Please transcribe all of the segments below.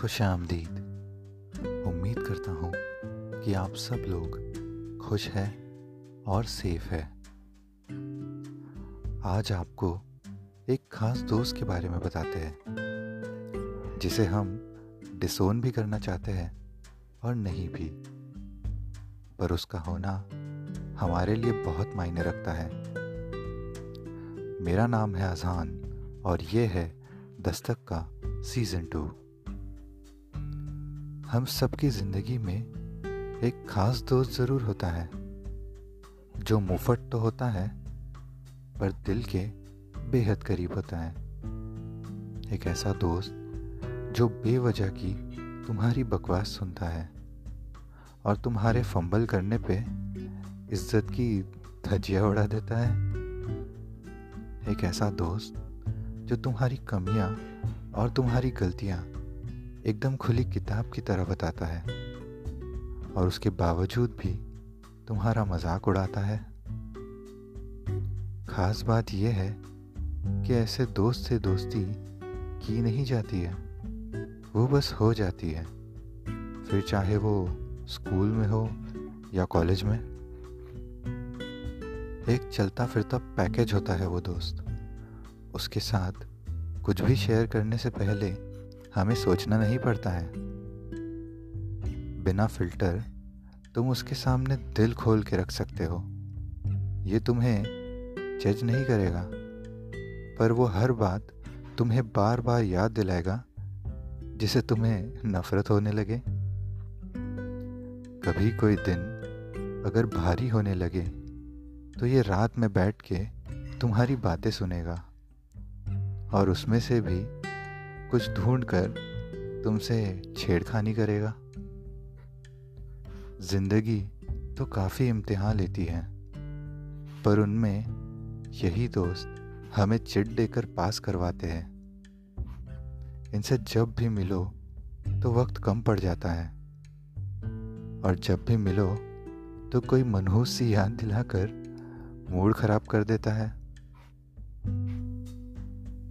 खुश आमदीद उम्मीद करता हूँ कि आप सब लोग खुश हैं और सेफ़ है। आज आपको एक खास दोस्त के बारे में बताते हैं, जिसे हम डिसोन भी करना चाहते हैं और नहीं भी। पर उसका होना हमारे लिए बहुत मायने रखता है। मेरा नाम है अजहान और ये है दस्तक का सीज़न टू हम सबकी ज़िंदगी में एक ख़ास दोस्त ज़रूर होता है, जो मुफट तो होता है, पर दिल के बेहद करीब होता है। एक ऐसा दोस्त, जो बेवजह की तुम्हारी बकवास सुनता है और तुम्हारे फंबल करने पे इज़्ज़त की धजिया उड़ा देता है। एक ऐसा दोस्त, जो तुम्हारी कमियाँ और तुम्हारी गलतियाँ एकदम खुली किताब की तरह बताता है। और उसके बावजूद भी तुम्हारा मज़ाक उड़ाता है। खास बात यह है कि ऐसे दोस्त से दोस्ती की नहीं जाती है। वो बस हो जाती है। फिर चाहे वो स्कूल में हो या कॉलेज में। एक चलता फिरता पैकेज होता है वो दोस्त। उसके साथ कुछ भी शेयर करने से पहले हमें सोचना नहीं पड़ता है। बिना फ़िल्टर, तुम उसके सामने दिल खोल के रख सकते हो। ये तुम्हें जज नहीं करेगा। पर वो हर बात तुम्हें बार बार याद दिलाएगा जिसे तुम्हें नफरत होने लगे। कभी कोई दिन अगर भारी होने लगे तो ये रात में बैठ के तुम्हारी बातें सुनेगा। और उसमें से भी कुछ ढूंढ कर तुमसे छेड़खानी करेगा। ज़िंदगी तो काफ़ी इम्तिहान लेती है, पर उनमें यही दोस्त हमें चिट देकर पास करवाते हैं। इनसे जब भी मिलो तो वक्त कम पड़ जाता है, और जब भी मिलो तो कोई मनहूस सी याद दिलाकर मूड खराब कर देता है।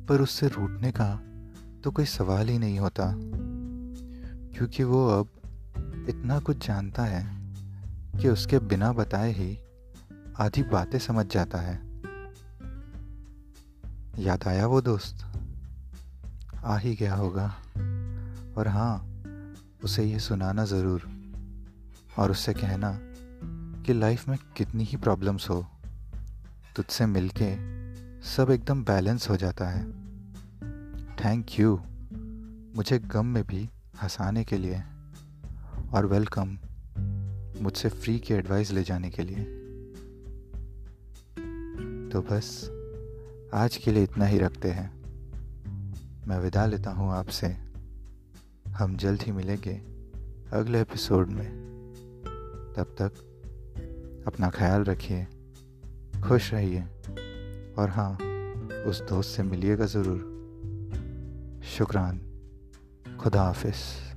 पर उससे रूटने का तो कोई सवाल ही नहीं होता। क्योंकि वो अब इतना कुछ जानता है कि उसके बिना बताए ही आधी बातें समझ जाता है। याद आया वो दोस्त? आ ही गया होगा। और हाँ उसे ये सुनाना ज़रूर। और उससे कहना कि लाइफ में कितनी ही प्रॉब्लम्स हो, तुझसे मिलके सब एकदम बैलेंस हो जाता है। थैंक यू मुझे गम में भी हंसाने के लिए और वेलकम मुझसे फ्री की एडवाइस ले जाने के लिए। तो बस, आज के लिए इतना ही रखते हैं। मैं विदा लेता हूँ आपसे। हम जल्द ही मिलेंगे अगले एपिसोड में। तब तक अपना ख्याल रखिए, खुश रहिए और हाँ उस दोस्त से मिलिएगा ज़रूर। शुक्रान। खुदा हाफिज़।